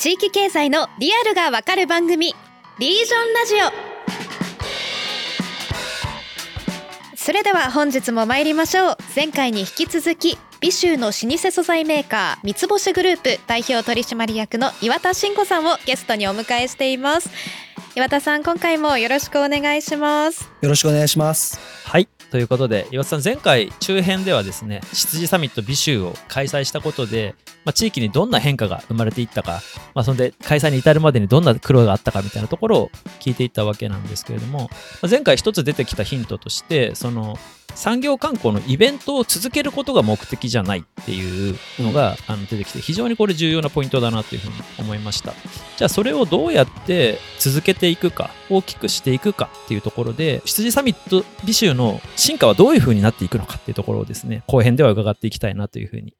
地域経済のリアルがわかる番組リージョンラジオ。それでは本日も参りましょう。前回に引き続き美州の老舗素材メーカー三つ星グループ代表取締役の岩田真子さんをゲストにお迎えしています。岩田さん今回もよろしくお願いします。よろしくお願いします。はいということで岩田さん前回中編ではですね羊サミット美州を開催したことで、まあ、地域にどんな変化が生まれていったか、まあ、そんで開催に至るまでにどんな苦労があったかみたいなところを聞いていったわけなんですけれども、まあ、前回一つ出てきたヒントとしてその産業観光のイベントを続けることが目的じゃないっていうのが、あの出てきて非常にこれ重要なポイントだなというふうに思いました。じゃあそれをどうやって続けていくか大きくしていくかっていうところで羊サミット美州の進化はどういうふうになっていくのかっていうところをですね後編では伺っていきたいなというふうに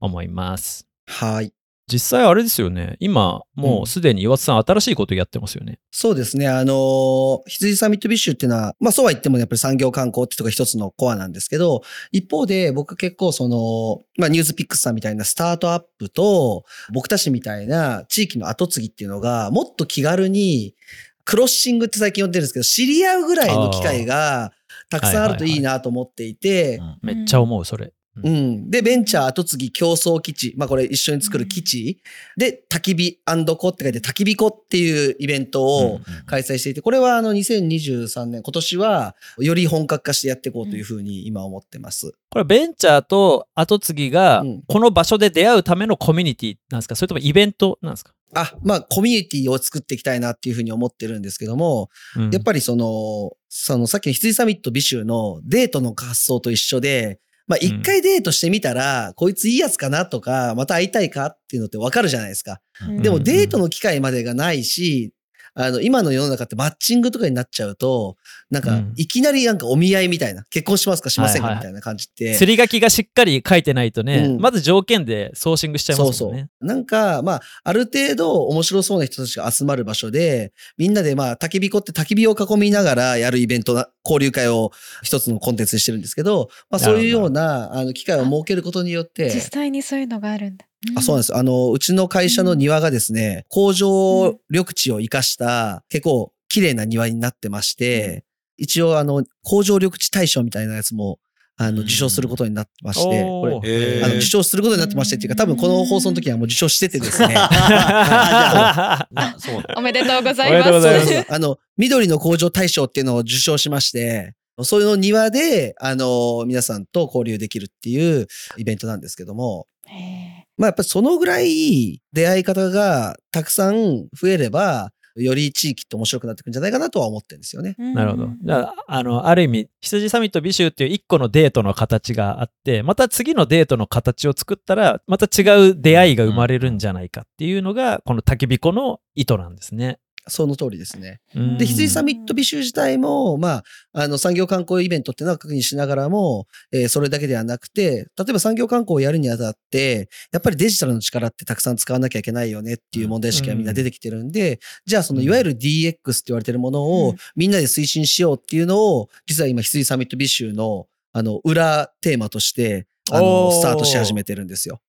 思います。はい。実際あれですよね。今、もうすでに岩田さん新しいことやってますよね。そうですね。あの、羊サミットビッシュっていうのは、まあそうは言ってもやっぱり産業観光っていうとこが一つのコアなんですけど、一方で僕結構その、まあニュースピックスさんみたいなスタートアップと、僕たちみたいな地域の後継ぎっていうのが、もっと気軽に、クロッシングって最近呼んでるんですけど、知り合うぐらいの機会がたくさんあるといいなと思っていて、めっちゃ思う、それ。うん。で、ベンチャー後継ぎ競争基地。まあこれ一緒に作る基地。で、焚き火コって書いて焚き火コっていうイベントを開催していて、これはあの2023年、今年はより本格化してやっていこうというふうに今思ってます。これベンチャーと後継ぎがこの場所で出会うためのコミュニティなんですか？それともイベントなんですか？あ、まあ、コミュニティを作っていきたいなっていうふうに思ってるんですけども、うん、やっぱりその、そのさっきの羊サミット美州のデートの発想と一緒で、まあ一回デートしてみたら、うん、こいついいやつかなとか、また会いたいかっていうのってわかるじゃないですか。うん、でもデートの機会までがないし、あの、今の世の中ってマッチングとかになっちゃうと、なんか、いきなりなんかお見合いみたいな、結婚しますかしませんかみたいな感じって。釣り書きがしっかり書いてないとね、うん、まず条件でソーシングしちゃいますね。そうそう。なんか、まあ、ある程度面白そうな人たちが集まる場所で、みんなでまあ、焚き火こって焚き火を囲みながらやるイベントな、交流会を一つのコンテンツにしてるんですけど、まあそういうような、あの、機会を設けることによって。実際にそういうのがあるんだ。あそうなんです。あの、うちの会社の庭がですね、工場緑地を生かした結構綺麗な庭になってまして、一応あの、工場緑地大賞みたいなやつもあの、受賞することになってまして、これ、あの、受賞することになってましてっていうか、多分この放送の時はもう受賞しててですね。おめでとうございます。ます。あの、緑の工場大賞っていうのを受賞しまして、そういうの庭で、あの、皆さんと交流できるっていうイベントなんですけども、まあやっぱりそのぐらい出会い方がたくさん増えれば、より地域って面白くなってくるんじゃないかなとは思ってるんですよね。なるほど。じゃあ、あの、ある意味、羊サミット美州っていう一個のデートの形があって、また次のデートの形を作ったら、また違う出会いが生まれるんじゃないかっていうのが、この焚き火子の意図なんですね。その通りですね。で、羊サミット美州自体も、まあ、あの、産業観光イベントっていうのは確認しながらも、えー、それだけではなくて、例えば産業観光をやるにあたって、やっぱりデジタルの力ってたくさん使わなきゃいけないよねっていう問題意識がみんな出てきてるんで、うん、じゃあそのいわゆる DX って言われてるものをみんなで推進しようっていうのを、実は今羊サミット美州の、あの、裏テーマとして、あの、スタートし始めてるんですよ。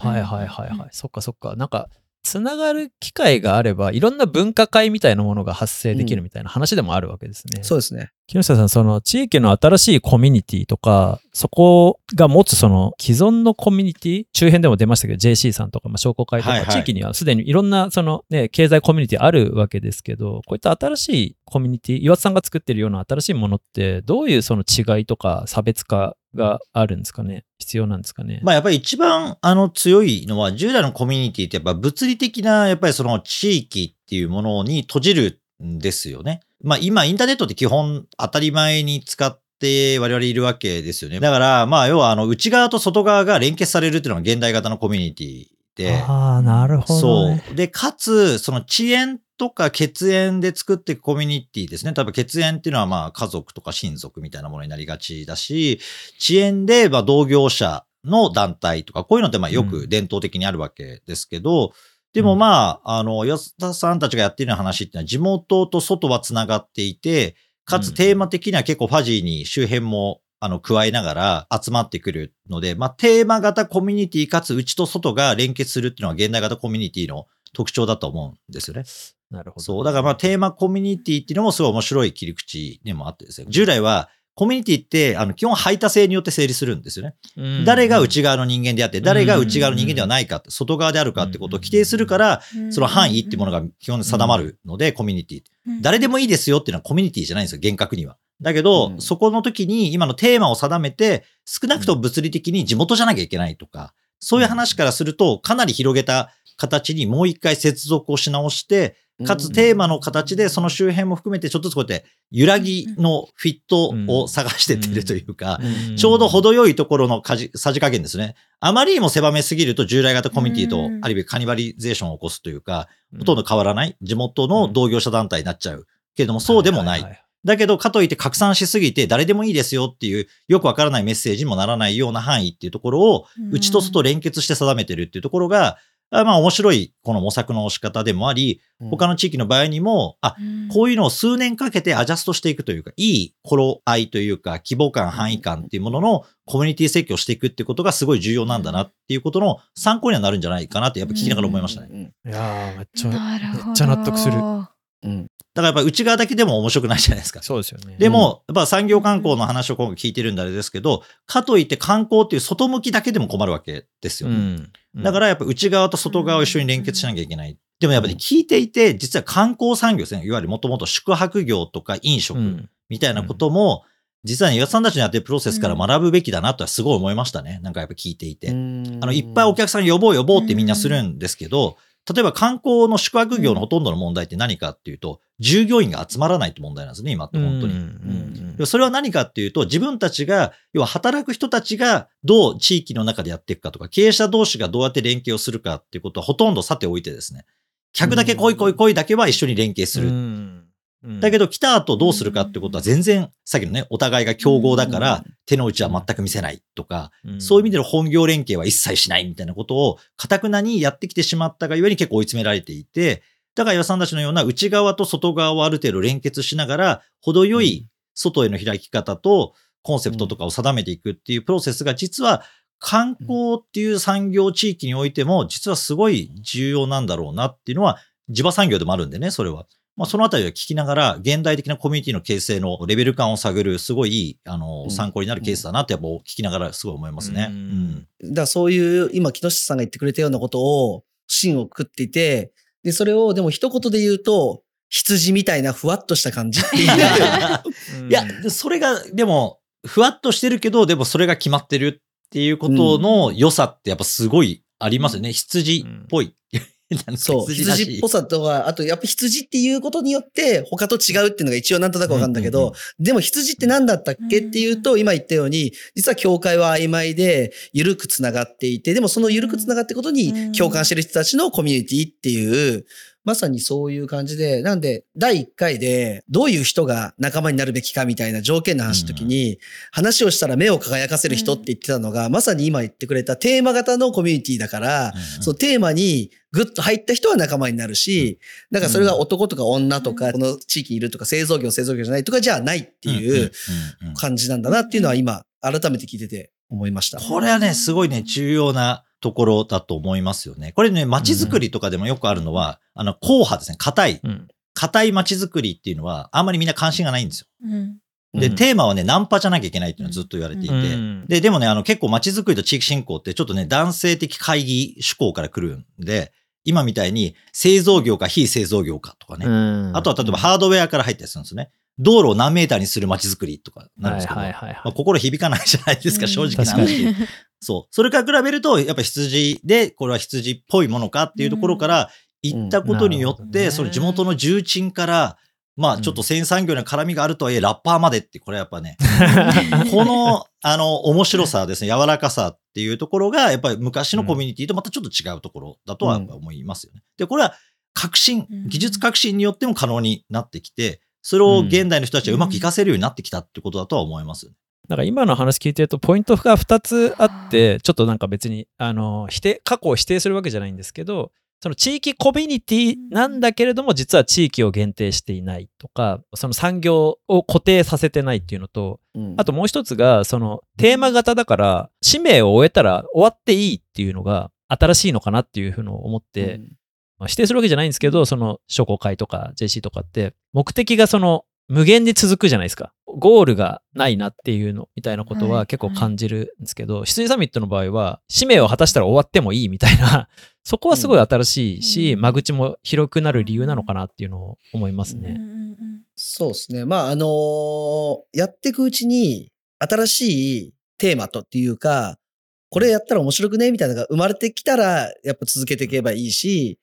はいはいはいはい。そっかそっか。なんか、つながる機会があれば、いろんな分科会みたいなものが発生できるみたいな話でもあるわけですね。うん、そうですね。木下さん、その地域の新しいコミュニティとか、そこが持つその既存のコミュニティ、周辺でも出ましたけど、JC さんとか、まあ、商工会とか、地域にはすでにいろんなそのね、経済コミュニティあるわけですけど、こういった新しいコミュニティ、岩田さんが作ってるような新しいものって、どういうその違いとか差別化があるんですかね？必要なんですかね？まあやっぱり一番あの強いのは従来のコミュニティってやっぱ物理的なやっぱりその地域っていうものに閉じるんですよね。まあ今インターネットって基本当たり前に使って我々いるわけですよね。だからまあ要はあの内側と外側が連結されるっていうのが現代型のコミュニティで。ああ、なるほど、ね、そう。で、かつ、その遅延とか血縁で作っていくコミュニティですね。多分血縁っていうのはまあ家族とか親族みたいなものになりがちだし、遅延でまあ同業者の団体とか、こういうのってまあよく伝統的にあるわけですけど、うん、でもまあ、あの、吉田さんたちがやってるような話っていうのは地元と外は繋がっていて、かつテーマ的には結構ファジーに周辺もあの、加えながら集まってくるので、まあ、テーマ型コミュニティかつ内と外が連結するっていうのは現代型コミュニティの特徴だと思うんですよね。なるほど。そう。だからまあテーマコミュニティっていうのもすごい面白い切り口でもあってですね。従来はコミュニティってあの基本排他性によって成立するんですよね。うん誰が内側の人間であって、誰が内側の人間ではないか外側であるかってことを規定するから、その範囲っていうものが基本定まるので、コミュニティ。誰でもいいですよっていうのはコミュニティじゃないんですよ、厳格には。だけど、うんそこの時に今のテーマを定めて、少なくとも物理的に地元じゃなきゃいけないとか、そういう話からすると、かなり広げた形にもう一回接続をし直して、かつテーマの形でその周辺も含めてちょっとずつこうやって揺らぎのフィットを探してってるというか、うん。ちょうど程よいところのかじさじ加減ですね。あまりにも狭めすぎると従来型コミュニティとうん。ある意味カニバリゼーションを起こすというか、ほとんど変わらない。地元の同業者団体になっちゃう。けれどもそうでもない。だけど、かといって拡散しすぎて誰でもいいですよっていうよくわからないメッセージにもならないような範囲っていうところを内と外連結して定めてるっていうところが、あまあ面白いこの模索の仕方でもあり、他の地域の場合にも、あ、こういうのを数年かけてアジャストしていくというか、いい頃合いというか、規模感、範囲感っていうもののコミュニティ設計をしていくっていうことがすごい重要なんだなっていうことの参考にはなるんじゃないかなってやっぱ聞きながら思いましたね。ね。いやーめっちゃ、めっちゃ納得する。うん。だからやっぱ内側だけでも面白くないじゃないですか。そうですよね。でも、やっぱ産業観光の話を今回聞いてるんであれですけど、かといって観光っていう外向きだけでも困るわけですよ。うん、だからやっぱ内側と外側を一緒に連結しなきゃいけない。でもやっぱり聞いていて、実は観光産業ですね。いわゆるもともと宿泊業とか飲食うんみたいなことも、実はね、岩田さんたちのやってるプロセスから学ぶべきだなとはすごい思いましたね。なんかやっぱ聞いていて。あの、いっぱいお客さん呼ぼう呼ぼうってみんなするんですけど、例えば観光の宿泊業のほとんどの問題って何かっていうと、従業員が集まらないって問題なんですね、今って本当に。うんうんでそれは何かっていうと、自分たちが、要は働く人たちがどう地域の中でやっていくかとか、経営者同士がどうやって連携をするかっていうことはほとんどさておいてですね、客だけ来い来い来いだけは一緒に連携する。うんだけど来た後どうするかってことは全然、さっきのね、お互いが競合だから手の内は全く見せないとか、そういう意味での本業連携は一切しないみたいなことを、かたくなにやってきてしまったがゆえに結構追い詰められていて、だから岩さんたちのような内側と外側をある程度連結しながら、程よい外への開き方とコンセプトとかを定めていくっていうプロセスが実は観光っていう産業地域においても実はすごい重要なんだろうなっていうのは地場産業でもあるんでね、それは。まあ、そのあたりは聞きながら、現代的なコミュニティの形成のレベル感を探る、すごいいい、あの、うん参考になるケースだなって、やっぱ聞きながらすごい思いますね。ううんん。だからそういう、今、木下さんが言ってくれたようなことを、芯を食っていて、で、それを、でも一言で言うと、羊みたいなふわっとした感じっていう。うんいや、でそれが、でも、ふわっとしてるけど、でもそれが決まってるっていうことの良さってやっぱすごいありますよね。羊っぽい。そう、羊っぽさとは、あとやっぱ羊っていうことによって他と違うっていうのが一応なんとなくわかるんだけど、うんうんうんでも羊って何だったっけっていうと、今言ったように、実は境界は曖昧で、緩くつながっていて、でもその緩くつながってことに共感してる人たちのコミュニティっていう、まさにそういう感じで、なんで、第1回で、どういう人が仲間になるべきかみたいな条件の話の時に、話をしたら目を輝かせる人って言ってたのが、まさに今言ってくれたテーマ型のコミュニティだから、うんそう、テーマにグッと入った人は仲間になるし、だからそれが男とか女とか、この地域にいるとか、製造業、製造業じゃないとかじゃないっていう感じなんだなっていうのは今、改めて聞いてて思いました。これはね、すごいね、重要なところだと思いますよね。これね、街づくりとかでもよくあるのは、あの、硬派ですね。硬い。うん硬い街づくりっていうのは、あんまりみんな関心がないんですよ。うんで、うんテーマはね、ナンパじゃなきゃいけないっていうのはずっと言われていて。うんで、でもね、あの、結構街づくりと地域振興ってちょっとね、男性的会議趣向から来るんで、今みたいに製造業か非製造業かとかね。うんあとは例えばハードウェアから入ったりするんですよね。道路を何メーターにする街づくりとかなるんですけど、はいはいはいはい。まあ、心響かないじゃないですか、うん。正直な話。そう。それから比べると、やっぱ羊で、これは羊っぽいものかっていうところから、行ったことによって、うん。ね。その地元の重鎮から、まあちょっと繊産業に絡みがあるとはいえ、ラッパーまでって、これやっぱね、この、あの、面白さですね、柔らかさっていうところが、やっぱり昔のコミュニティとまたちょっと違うところだとは思いますよね。で、これは革新うん、技術革新によっても可能になってきて、それを現代の人たちはうまく活かせるようになってきたってことだとは思います。よね。なんか今の話聞いてるとポイントが2つあってちょっとなんか別にあの否定過去を否定するわけじゃないんですけどその地域コミュニティなんだけれども実は地域を限定していないとかその産業を固定させてないっていうのとうん。あともう一つがそのテーマ型だから使命を終えたら終わっていいっていうのが新しいのかなっていうふうのを思って、まあ否定するわけじゃないんですけど、その商工会とか JC とかって、目的がその無限に続くじゃないですか。ゴールがないなっていうのみたいなことははい結構感じるんですけど、羊サミットの場合は、使命を果たしたら終わってもいいみたいな、そこはすごい新しいし、うん間口も広くなる理由なのかなっていうのを思いますね。うんうんうんそうですね。まあ、あのーやっていくうちに、新しいテーマとっていうか、これやったら面白くねみたいなのが生まれてきたら、やっぱ続けていけばいいし、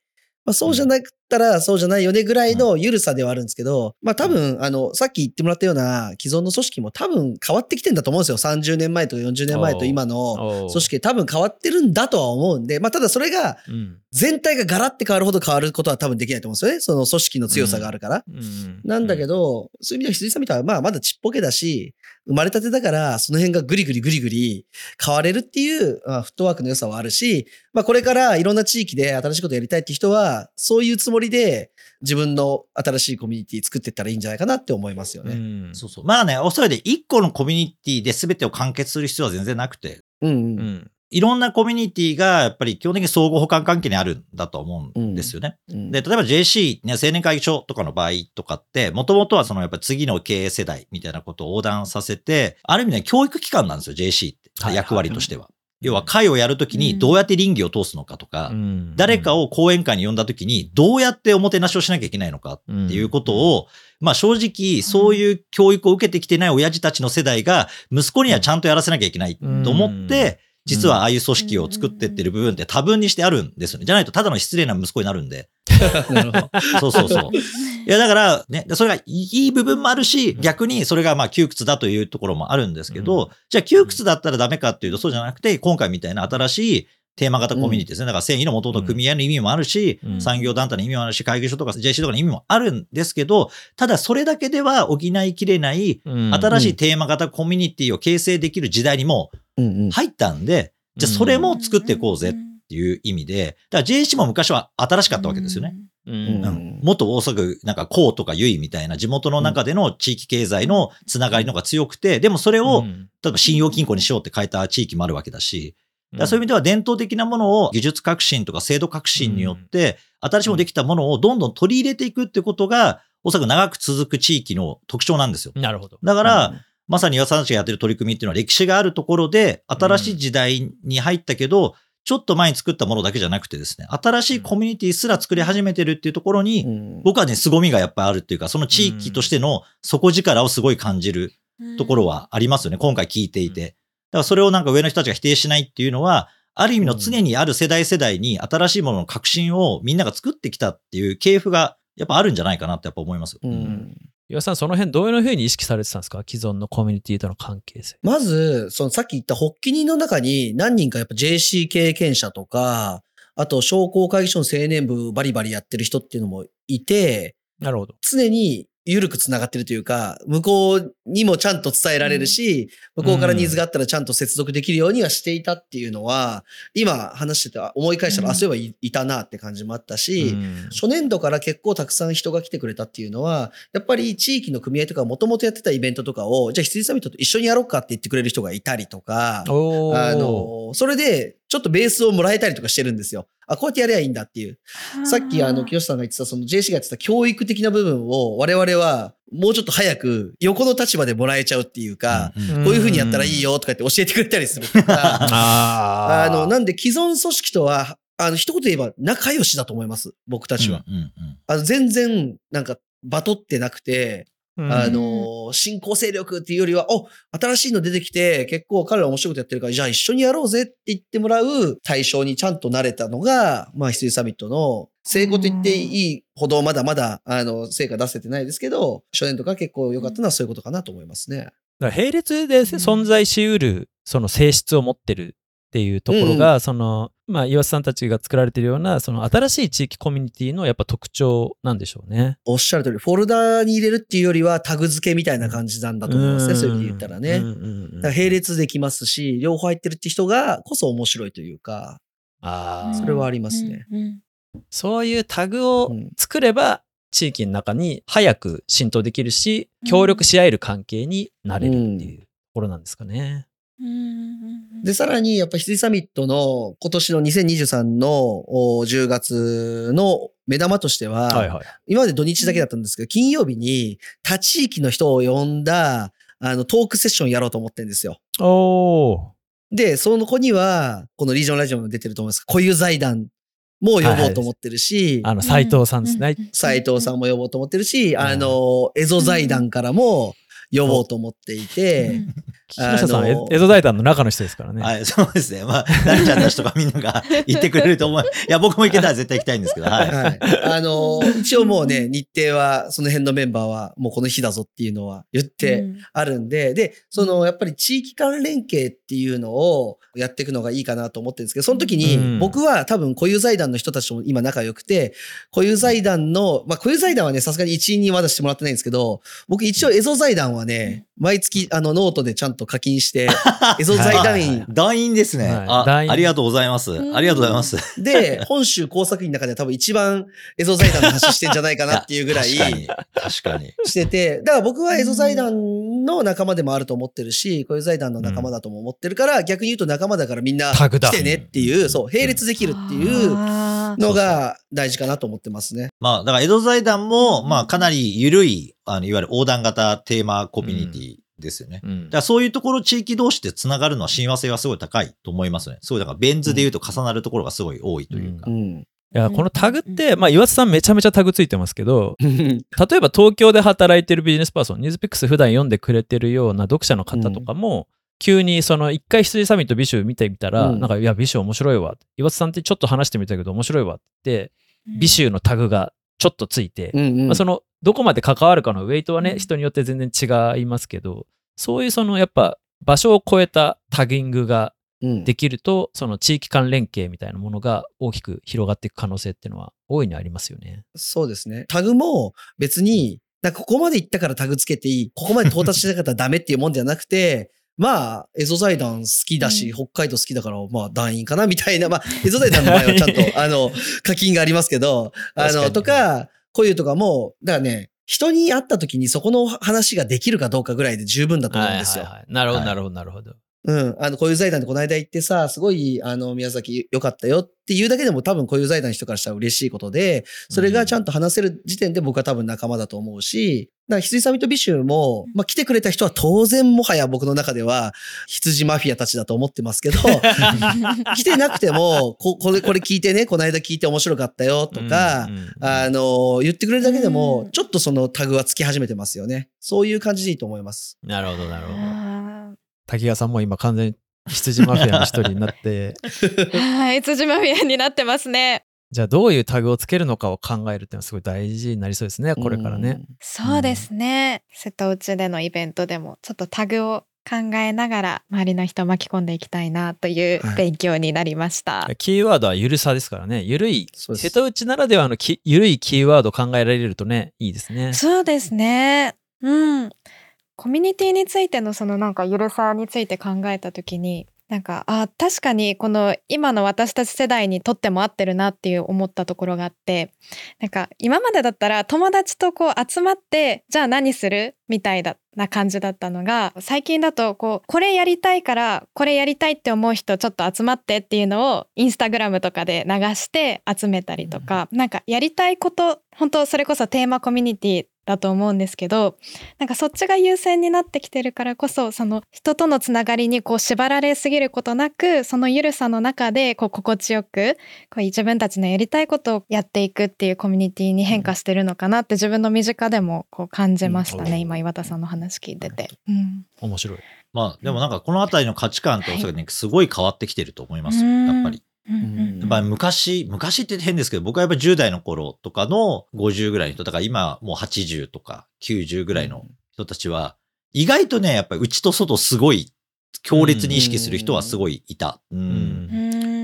まあ、そうじゃなくたら、そうじゃないよねぐらいの緩さではあるんですけど、まあ多分、あの、さっき言ってもらったような既存の組織も多分変わってきてんだと思うんですよ。30年前とか40年前と今の組織多分変わってるんだとは思うんで、まあただそれがうん。全体がガラって変わるほど変わることは多分できないと思うんですよね。その組織の強さがあるから。うん。なんだけど、そういう意味では羊さんみたいは、まあ、まだちっぽけだし、生まれたてだから、その辺がぐりぐりぐりぐり変われるっていう、まあ、フットワークの良さはあるし、まあ、これからいろんな地域で新しいことやりたいって人は、そういうつもりで、自分の新しいコミュニティ作っていったらいいんじゃないかなって思いますよね。うんそうそう。まあね、おそらくで一個のコミュニティで全てを完結する必要は全然なくて、うん、う。うんんいろんなコミュニティがやっぱり基本的に相互補完関係にあるんだと思うんですよね。うんで、例えば JC、ね、青年会議所とかの場合とかって、もともとはそのやっぱ次の経営世代みたいなことを横断させて、ある意味ね、教育機関なんですよ、JC って。はい役割としては。要は会をやるときにどうやって倫理を通すのかとか、うん。誰かを講演会に呼んだときにどうやっておもてなしをしなきゃいけないのかっていうことを、まあ正直そういう教育を受けてきてない親父たちの世代が息子にはちゃんとやらせなきゃいけないと思って、実はああいう組織を作ってってる部分って多分にしてあるんですよね。じゃないとただの失礼な息子になるんで。なるほど。そうそうそう。いやだからね、それがいい部分もあるし、逆にそれがまあ窮屈だというところもあるんですけど、うんじゃあ窮屈だったらダメかっていうとそうじゃなくて、今回みたいな新しいテーマ型コミュニティですね。だから繊維の元々組合の意味もあるし、うん。産業団体の意味もあるし、会議所とか JC とかの意味もあるんですけど、ただそれだけでは補いきれないうん新しいテーマ型コミュニティを形成できる時代にも。入ったんで、じゃあそれも作っていこうぜっていう意味で、だから JC も昔は新しかったわけですよね。。ううん。と大阪区、なんか、こうとかゆいみたいな地元の中での地域経済のつながりのが強くて、でもそれを、うん。例えば信用金庫にしようって変えた地域もあるわけだし、そういう意味では伝統的なものを技術革新とか制度革新によって、新しいものできたものをどんどん取り入れていくってことが、おそらく長く続く地域の特徴なんですよ。なるほど。だから、まさに岩佐たちがやってる取り組みっていうのは歴史があるところで、新しい時代に入ったけど、ちょっと前に作ったものだけじゃなくてですね、新しいコミュニティすら作り始めてるっていうところに、うん僕はね、凄みがやっぱりあるっていうか、その地域としての底力をすごい感じるところはありますよね。今回聞いていて。だからそれをなんか上の人たちが否定しないっていうのは、ある意味の常にある世代世代に新しいものの革新をみんなが作ってきたっていう系譜がやっぱあるんじゃないかなってやっぱ思いますよ。うん岩田さん、その辺どういうふうに意識されてたんですか？既存のコミュニティとの関係性。まず、そのさっき言った発起人の中に何人かやっぱ JC 経験者とか、あと商工会議所の青年部バリバリやってる人っていうのもいて、なるほど。常に緩くつながってるというか、向こうにもちゃんと伝えられるし、向こうからニーズがあったらちゃんと接続できるようにはしていたっていうのは、今話してて思い返したら、うん。あ、そういえばいいたなって感じもあったし、うん。初年度から結構たくさん人が来てくれたっていうのは、やっぱり地域の組合とかもともとやってたイベントとかを、じゃあ羊サミットと一緒にやろうかって言ってくれる人がいたりとか、あの、それでちょっとベースをもらえたりとかしてるんですよ。あ、こうやってやりゃいいんだっていう。さっきあの、清さんが言ってたその JC がやってた教育的な部分を我々はもうちょっと早く横の立場でもらえちゃうっていうか、うんうんこういう風にやったらいいよとかって教えてくれたりするとか、あー あの、なんで既存組織とは、あの、一言で言えば仲良しだと思います。僕たちは。うんうんうんあの、全然、なんか、バトってなくて、うんあの、新興勢力っていうよりは、お、新しいの出てきて、結構彼ら面白いことやってるから、じゃあ一緒にやろうぜって言ってもらう対象にちゃんとなれたのが、まあ、羊サミットの成功と言っていいほど、まだまだ、あの、成果出せてないですけど、初年とか結構良かったのはそういうことかなと思いますね。だから並列で存在しうるその性質を持ってるっていうところが、そのまあ岩瀬さんたちが作られてるようなその新しい地域コミュニティのやっぱ特徴なんでしょうね。おっしゃる通り、フォルダーに入れるっていうよりはタグ付けみたいな感じなんだと思いますね。そういう意味で言ったらね。うんうんうんだから並列できますし、両方入ってるって人がこそ面白いというか、あーそれはありますね。うんうんそういうタグをうん作れば地域の中に早く浸透できるし協力し合える関係になれるっていうところなんですかね。で、さらに、やっぱ羊サミットの今年の2023のお10月の目玉としては、はいはい。今まで土日だけだったんですけど、金曜日に他地域の人を呼んだ、あの、トークセッションやろうと思ってるんですよ。で、その子には、このリージョンラジオも出てると思います固有財団も呼ぼうと思ってるし、あの、斎藤さんですね。斉藤さんも呼ぼうと思ってるし、あの、エゾ財団からも呼ぼうと思っていて、木下さん、エゾ財団の中の人ですからね。はい、そうですね。まあ、なるちゃんたちとかみんなが 言ってくれると思う。いや、僕も行けたら絶対行きたいんですけど、はい。はい。あの、一応もうね、日程は、その辺のメンバーは、もうこの日だぞっていうのは言ってあるんで、で、その、やっぱり地域間連携っていうのをやっていくのがいいかなと思ってるんですけど、その時うに、ん僕は多分固有財団の人たちとも今仲良くて、固有財団の、まあ固有財団はね、さすがに一員にまだしてもらってないんですけど、僕一応エゾ財団はね、毎月、あの、ノートでちゃんと課金して、エゾ財団員団員ですね。はい。あ団員。ありがとうございます。うん。ありがとうございます。で、本州工作員の中では多分一番エゾ財団の話してんじゃないかな っていうぐらい、確かに。確かに。してて、だから僕はエゾ財団の仲間でもあると思ってるし、こういう財団の仲間だとも思ってるから、逆に言うと仲間だからみんな来てねっていう、そう、並列できるっていうのが大事かなと思ってますね。まあ、だから江戸財団も、まあ、かなり緩い、あの、いわゆる横断型テーマコミュニティですよね。うんだからそういうところ地域同士でつながるのは親和性はすごい高いと思いますね。すごい、だからベン図で言うと重なるところがすごい多いというか。うん。いや、このタグって、まあ、岩田さんめちゃめちゃタグついてますけど、う ん例えば東京で働いてるビジネスパーソン、ニュースピックス普段読んでくれてるような読者の方とかも、急にその一回羊サミットビシュ見てみたら、うんなんか、いや、ビシュ面白いわ。岩田さんってちょっと話してみたけど面白いわって、ビシュのタグがちょっとついて、うんうんまあ、その、どこまで関わるかのウェイトはね、うん人によって全然違いますけど、そういうその、やっぱ、場所を超えたタギングがうんできると、その地域間連携みたいなものが大きく広がっていく可能性っていうのは大いにありますよね。そうですね。タグも別に、ここまで行ったからタグつけていい、ここまで到達してなかったらダメっていうもんじゃなくて、まあ、エゾ財団好きだし、うん北海道好きだから、まあ、団員かなみたいな、まあ、エゾ財団の場合はちゃんと、あの、課金がありますけど、あの、とか、こういうとかも、だからね、人に会った時にそこの話ができるかどうかぐらいで十分だと思うんですよ。はいはいはいなるほど、はいなるほど、なるほど。うん。あの、こういう財団でこの間行ってさ、すごい、あの、宮崎良かったよっていうだけでも多分こういう財団の人からしたら嬉しいことで、それがちゃんと話せる時点で僕は多分仲間だと思うし、だから羊サミットビシュも、まあ来てくれた人は当然もはや僕の中では羊マフィアたちだと思ってますけど、来てなくても、ここれ、これ聞いてね、この間聞いて面白かったよとか、うんうんうんあの、言ってくれるだけでうもん、ちょっとそのタグはつき始めてますよね。そういう感じでいいと思います。なるほど、なるほど。あ滝川さんも今完全に羊マフィアの一人になって、ーはい、辻マフィアになってますね。じゃあどういうタグをつけるのかを考えるっていうのはすごい大事になりそうですね、これからね。そうですね。瀬戸内でのイベントでもちょっとタグを考えながら周りの人を巻き込んでいきたいなというはい勉強になりました。キーワードはゆるさですからね。ゆるい、瀬戸内ならではのきゆるいキーワードを考えられるとね、いいですね。そうですね。うん。コミュニティについてのそのなんかゆるさについて考えた時になんかあ確かにこの今の私たち世代にとっても合ってるなっていう思ったところがあってなんか今までだったら友達とこう集まってじゃあ何する？みたいだな感じだったのが最近だとこうこれやりたいからこれやりたいって思う人ちょっと集まってっていうのをインスタグラムとかで流して集めたりとか、なんかやりたいこと本当それこそテーマコミュニティだと思うんですけどなんかそっちが優先になってきてるからこそその人とのつながりにこう縛られすぎることなくそのゆるさの中でこう心地よくこう自分たちのやりたいことをやっていくっていうコミュニティに変化してるのかなって自分の身近でもこう感じましたね、うん。今岩田さんの話聞いてて。うん面白い。まあ、でもなんかこのあたりの価値観っておそらくね、すごい変わってきてると思いますよ。うんやっぱり。うんやっぱり昔、昔って変ですけど、僕はやっぱり10代の頃とかの50ぐらいの人、だから今もう80とか90ぐらいの人たちは、意外とね、やっぱり内と外すごい強烈に意識する人はすごいいた。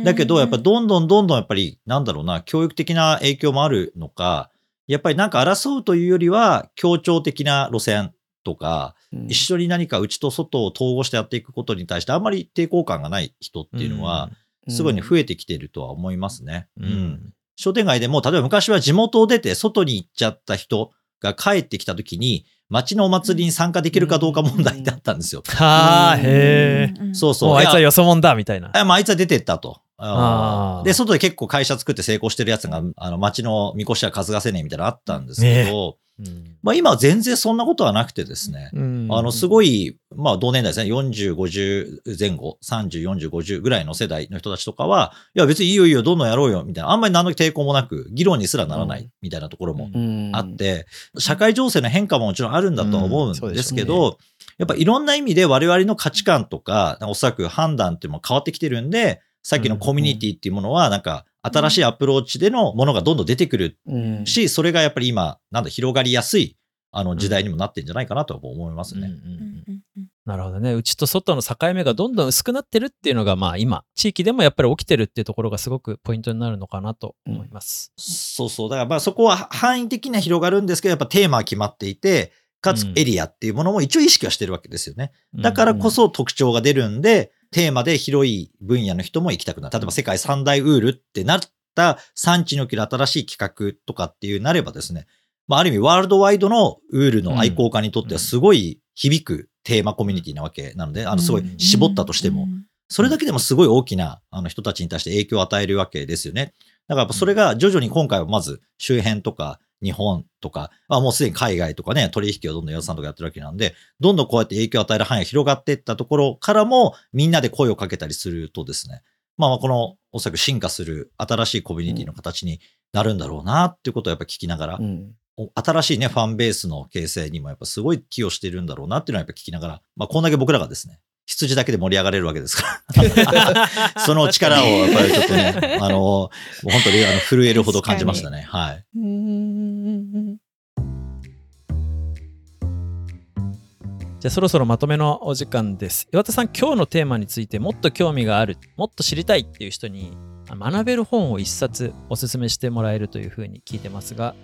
だけど、やっぱどんどんどんどんやっぱり、なんだろうな、教育的な影響もあるのか、やっぱりなんか争うというよりは、協調的な路線とか、うん一緒に何か内と外を統合してやっていくことに対してあんまり抵抗感がない人っていうのは、すごいね、増えてきてるとは思いますね。うん、うん商店街でも、例えば昔は地元を出て外に行っちゃった人が帰ってきた時に、町のお祭りに参加できるかどうか問題だったんですよ。はあ、へえ。そうそう。あいつはよそもんだ、みたいな。あまあ、あいつは出てったと。ああーで、外で結構会社作って成功してるやつが、あの、町のみこしは担がせねえみたいなのあったんですけど、うんまあ今は全然そんなことはなくてですね、うん。あの、すごい、まあ同年代ですね、40、50前後、30、40、50ぐらいの世代の人たちとかは、いや別にいいよいいよ、どんどんやろうよ、みたいな、あんまり何の抵抗もなく、議論にすらならない、みたいなところもうん。あって、社会情勢の変化ももちろんあるんだとは思うんですけど、やっぱいろんな意味で我々の価値観とか、おそらく判断っていうのも変わってきてるんで、さっきのコミュニティっていうものは、なんか、新しいアプローチでのものがどんどん出てくるうんし、それがやっぱり今、なんだ、広がりやすい、あの、時代にもなってんじゃないかなとは思いますね。うんうんうんなるほどね。内と外の境目がどんどん薄くなってるっていうのが、まあ今、地域でもやっぱり起きてるっていうところがすごくポイントになるのかなと思います。そうそう。だからまあそこは範囲的には広がるんですけど、やっぱテーマは決まっていて、かつうんエリアっていうものも一応意識はしてるわけですよね。だからこそ特徴が出るんで、テーマで広い分野の人も行きたくなる。例えば世界三大ウールってなった産地における新しい企画とかっていうなればですね、まあある意味ワールドワイドのウールの愛好家にとってはすごい響くテーマコミュニティなわけなので、あのすごい絞ったとしても、それだけでもすごい大きなあの人たちに対して影響を与えるわけですよね。だからやっぱそれが徐々に今回はまず周辺とか日本とか、あもうすでに海外とかね、取引をどんどん岩田さんとかやってるわけなんで、どんどんこうやって影響を与える範囲が広がっていったところからもみんなで声をかけたりするとですね、まあまあこのおそらく進化する新しいコミュニティの形になるんだろうなっていうことをやっぱ聞きながら、うん。お新しいね、ファンベースの形成にもやっぱすごい寄与してるんだろうなっていうのはやっぱ聞きながら、まあこんだけ僕らがですね、羊だけで盛り上がれるわけですから。その力をやっぱりちょっとね、あの、もう本当にあの震えるほど感じましたね。はい。じゃあそろそろまとめのお時間です。岩田さん、今日のテーマについてもっと興味がある、もっと知りたいっていう人に学べる本を一冊おすすめしてもらえるというふうに聞いてますが、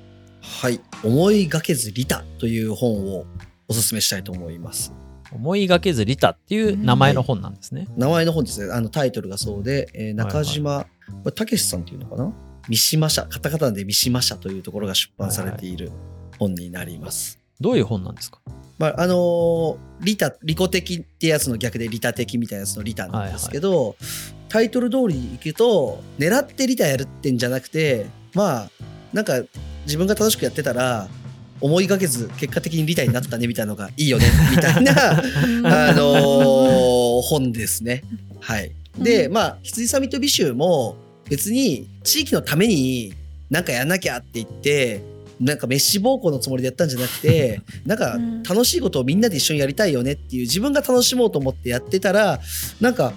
はい。思いがけずリタという本をおすすめしたいと思います。思いがけずリタっていう名前の本なんですね。名前の本ですね。あのタイトルがそうで、えー中島、これたけしさんっていうのかな？三島社、カタカナで三島社というところが出版されている本になります。どういう本なんですか？まあ、あのーリタ、利己的ってやつの逆で利他的みたいなやつのリタなんですけど、タイトル通りにいくと、狙ってリタやるってんじゃなくて、まあ、なんか自分が楽しくやってたら、思いがけず結果的にリタになったねみたいなのがいいよね みたいな、う んあのー本ですね。はい。で、うんまあ、羊サミット美酒も別に地域のためになんかやんなきゃって言って、なんかメッシ暴行のつもりでやったんじゃなくて、なんかうん楽しいことをみんなで一緒にやりたいよねっていう自分が楽しもうと思ってやってたら、なんか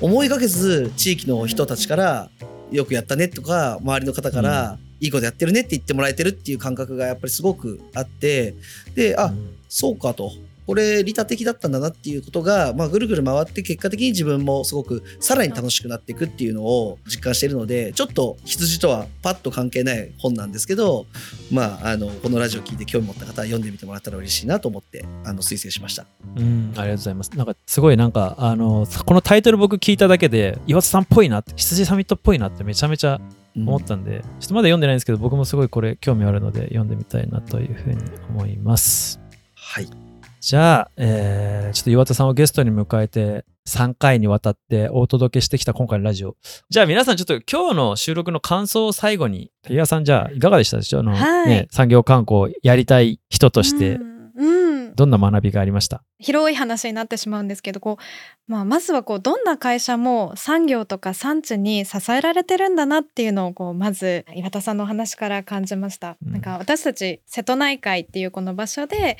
思いがけず地域の人たちからよくやったねとか、周りの方からいいことやってるねって言ってもらえてるっていう感覚がやっぱりすごくあって、で、あ、そうかと。これ利他的だったんだなっていうことが、まあ、ぐるぐる回って結果的に自分もすごくさらに楽しくなっていくっていうのを実感しているのでちょっと羊とはパッと関係ない本なんですけど、まあ、あのこのラジオ聞いて興味持った方は読んでみてもらったら嬉しいなと思ってあの推薦しました。うん、ありがとうございます。なんかすごいなんか、あの、このタイトル僕聞いただけで、岩田さんっぽいなって、羊サミットっぽいなってめちゃめちゃ思ったんで、ちょっとまだ読んでないんですけど、僕もすごいこれ興味あるので読んでみたいなというふうに思います。はい、じゃあ、えーちょっと岩田さんをゲストに迎えて3回にわたってお届けしてきた今回のラジオ。じゃあ皆さんちょっと今日の収録の感想を最後に、岩田さんじゃあいかがでしたでしょう？あの、はい。ね、産業観光やりたい人として。う、んうんどんな学びがありました？広い話になってしまうんですけどこう、まあ、まずはこうどんな会社も産業とか産地に支えられてるんだなっていうのをこうまず岩田さんのお話から感じました。うんなんか私たち瀬戸内海っていうこの場所で、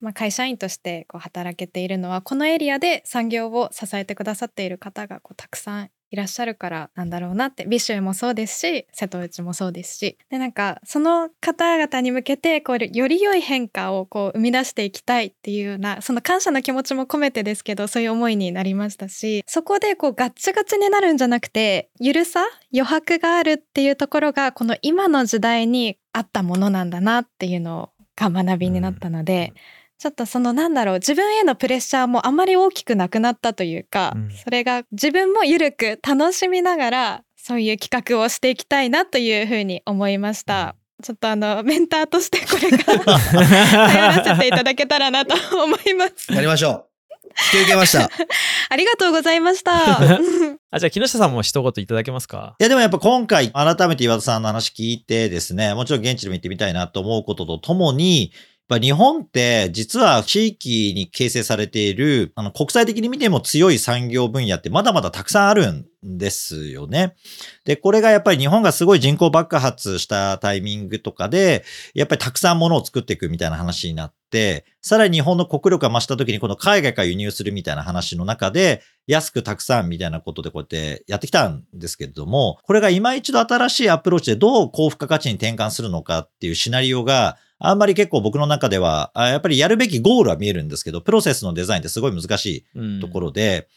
まあ、会社員としてこう働けているのはこのエリアで産業を支えてくださっている方がこうたくさんいらっしゃるからなんだろうなって美州もそうですし瀬戸内もそうですしでなんかその方々に向けてこうより良い変化をこう生み出していきたいっていうようなその感謝の気持ちも込めてですけどそういう思いになりましたしそこでこうガッチガチになるんじゃなくてゆるさ余白があるっていうところがこの今の時代にあったものなんだなっていうのが学びになったので。ちょっとそのなんだろう自分へのプレッシャーもあまり大きくなくなったというか、うんそれが自分もゆるく楽しみながらそういう企画をしていきたいなというふうに思いました。ちょっとあのメンターとしてこれから 頼らせていただけたらなと 思います。やりましょう。引き受けました。ありがとうございました。あ、じゃあ木下さんも一言いただけますか？いやでもやっぱ今回改めて岩田さんの話聞いてですね、もちろん現地でも行ってみたいなと思うこととともに、ぱ日本って実は地域に形成されている、あの国際的に見ても強い産業分野ってまだまだたくさんあるんですよね。で、これがやっぱり日本がすごい人口爆発したタイミングとかで、やっぱりたくさん物を作っていくみたいな話になって、さらに日本の国力が増した時にこの海外から輸入するみたいな話の中で、安くたくさんみたいなことでこうやってやってきたんですけれども、これが今一度新しいアプローチでどう高付加価値に転換するのかっていうシナリオが、あんまり結構僕の中では、あやっぱりやるべきゴールは見えるんですけど、プロセスのデザインってすごい難しいところで、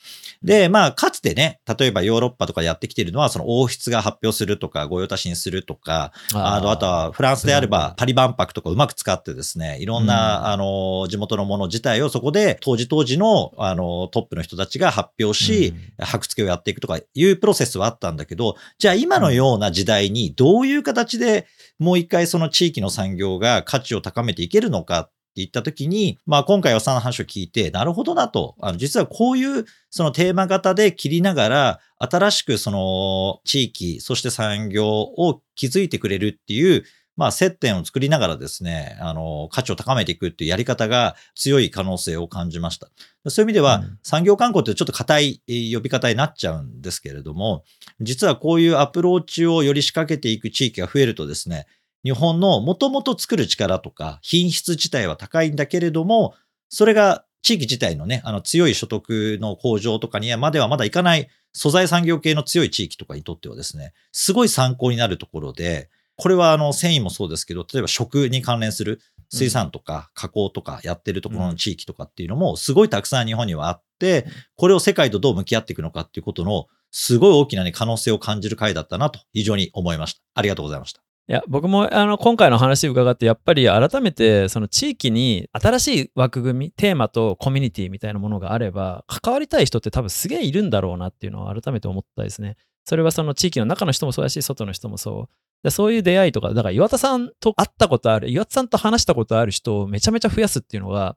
で、まあ、かつてね、例えばヨーロッパとかでやってきているのは、その王室が発表するとか、御用達にするとか、あの、あとはフランスであれば、パリ万博とかうまく使ってですね、いろんな、うん。あの、地元のもの自体をそこで、当時当時の、あの、トップの人たちが発表し、箔付けをやっていくとかいうプロセスはあったんだけど、じゃあ今のような時代にどういう形でもう一回その地域の産業が価値を高めていけるのかって言ったときに、まあ今回はさんの話を聞いて、なるほどなと、あの実はこういうそのテーマ型で切りながら、新しくその地域、そして産業を築いてくれるっていう、まあ接点を作りながらですね、あの、価値を高めていくっていうやり方が強い可能性を感じました。そういう意味では、うん産業観光ってちょっと硬いえー呼び方になっちゃうんですけれども、実はこういうアプローチをより仕掛けていく地域が増えるとですね、日本のもともと作る力とか品質自体は高いんだけれども、それが地域自体のね、あの強い所得の向上とかにはまではまだいかない素材産業系の強い地域とかにとってはですね、すごい参考になるところで、これはあの繊維もそうですけど、例えば食に関連する水産とか加工とかやってるところの地域とかっていうのもすごいたくさん日本にはあって、これを世界とどう向き合っていくのかっていうことのすごい大きなね可能性を感じる回だったなと非常に思いました。ありがとうございました。いや僕もあの今回の話伺ってやっぱり改めてその地域に新しい枠組みテーマとコミュニティみたいなものがあれば関わりたい人って多分すげえいるんだろうなっていうのを改めて思ったですね。それはその地域の中の人もそうだし外の人もそう。でそういう出会いとかだから岩田さんと会ったことある岩田さんと話したことある人をめちゃめちゃ増やすっていうのが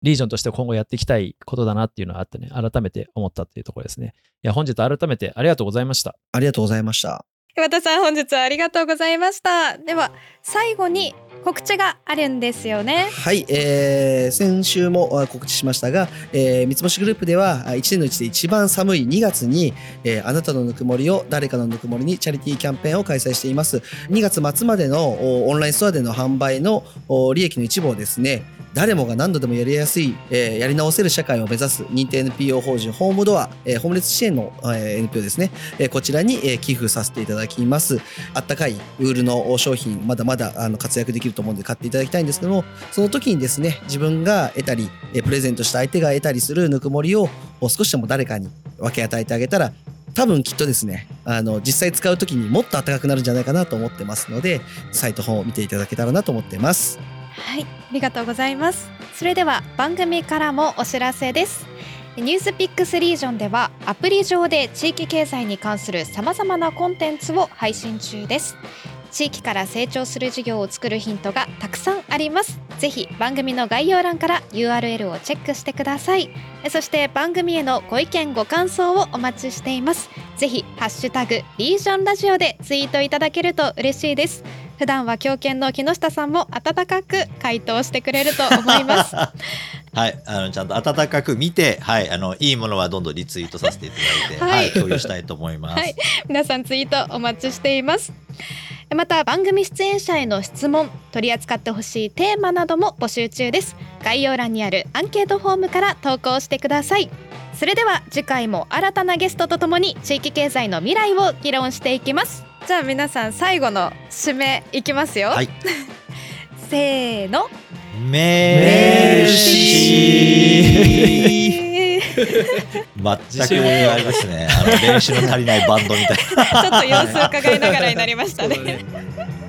リージョンとして今後やっていきたいことだなっていうのがあってね改めて思ったっていうところですね。いや本日改めてありがとうございました。ありがとうございました。岩田さん本日はありがとうございました。では最後に告知があるんですよね。はい、えー先週もあ告知しましたが、えー三つ星グループでは1年のうちで一番寒い2月に、えーあなたのぬくもりを誰かのぬくもりにチャリティーキャンペーンを開催しています。2月末までのおオンラインストアでの販売のお利益の一部をですね、誰もが何度でもやりやすい、えーやり直せる社会を目指す認定 NPO 法人ホームドア、えーホームレス支援の、えー NPO ですね、えーこちらに、えー寄付させていただきます。あったかいウールの商品、まだまだあの活躍できると思うんで買っていただきたいんですけども、その時にですね、自分が得たり、えープレゼントした相手が得たりするぬくもりをお少しでも誰かに分け与えてあげたら、多分きっとですね、あの、実際使う時にもっと暖かくなるんじゃないかなと思ってますので、サイト本を見ていただけたらなと思ってます。はい、ありがとうございます。それでは番組からもお知らせです。ニュースピックスリージョンではアプリ上で地域経済に関するさまざまなコンテンツを配信中です。地域から成長する事業を作るヒントがたくさんあります。ぜひ番組の概要欄から URL をチェックしてください。えそして番組へのご意見ご感想をお待ちしています。ぜひハッシュタグリージョンラジオでツイートいただけると嬉しいです。普段は狂犬の木下さんも温かく回答してくれると思います。はい、あのちゃんと温かく見て、はい、あのいいものはどんどんリツイートさせていただいて、ははいい、共有したいと思います。はい皆さんツイートお待ちしています。また番組出演者への質問、取り扱ってほしいテーマなども募集中です。概要欄にあるアンケートフォームから投稿してください。それでは次回も新たなゲストとともに地域経済の未来を議論していきます。じゃあ皆さん最後の締めいきますよ。はい、せーの。メーシえー全くあれですね、あの練習の足りないバンドみたいな。ちょっと様子を伺いながらになりましたね